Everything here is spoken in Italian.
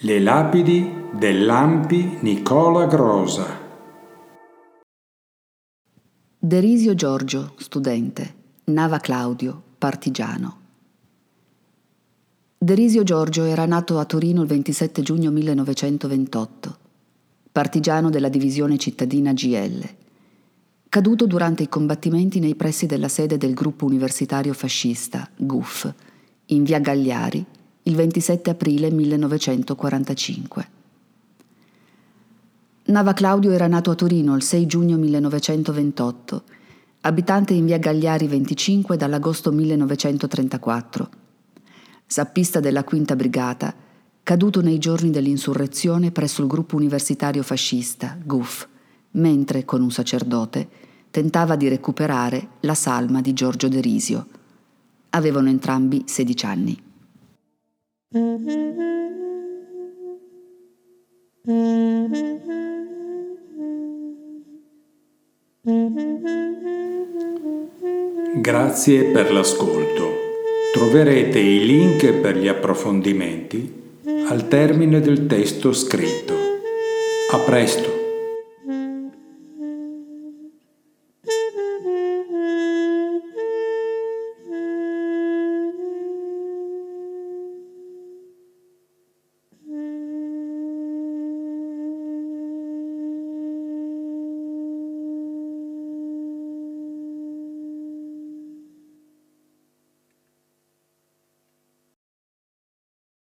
Le lapidi dell'Ampi Nicola Grosa. Derisio Giorgio, studente. Nava Claudio, partigiano. Derisio Giorgio era nato a Torino il 27 giugno 1928, partigiano della divisione cittadina GL, caduto durante i combattimenti nei pressi della sede del gruppo universitario fascista, GUF, in via Gagliari, il 27 aprile 1945. Nava Claudio era nato a Torino il 6 giugno 1928, abitante in via Gagliari 25 dall'agosto 1934. Zappista della Quinta Brigata, caduto nei giorni dell'insurrezione presso il gruppo universitario fascista, GUF, mentre, con un sacerdote, tentava di recuperare la salma di Giorgio Derisio. Avevano entrambi 16 anni. Grazie per l'ascolto. Troverete i link per gli approfondimenti al termine del testo scritto. A presto!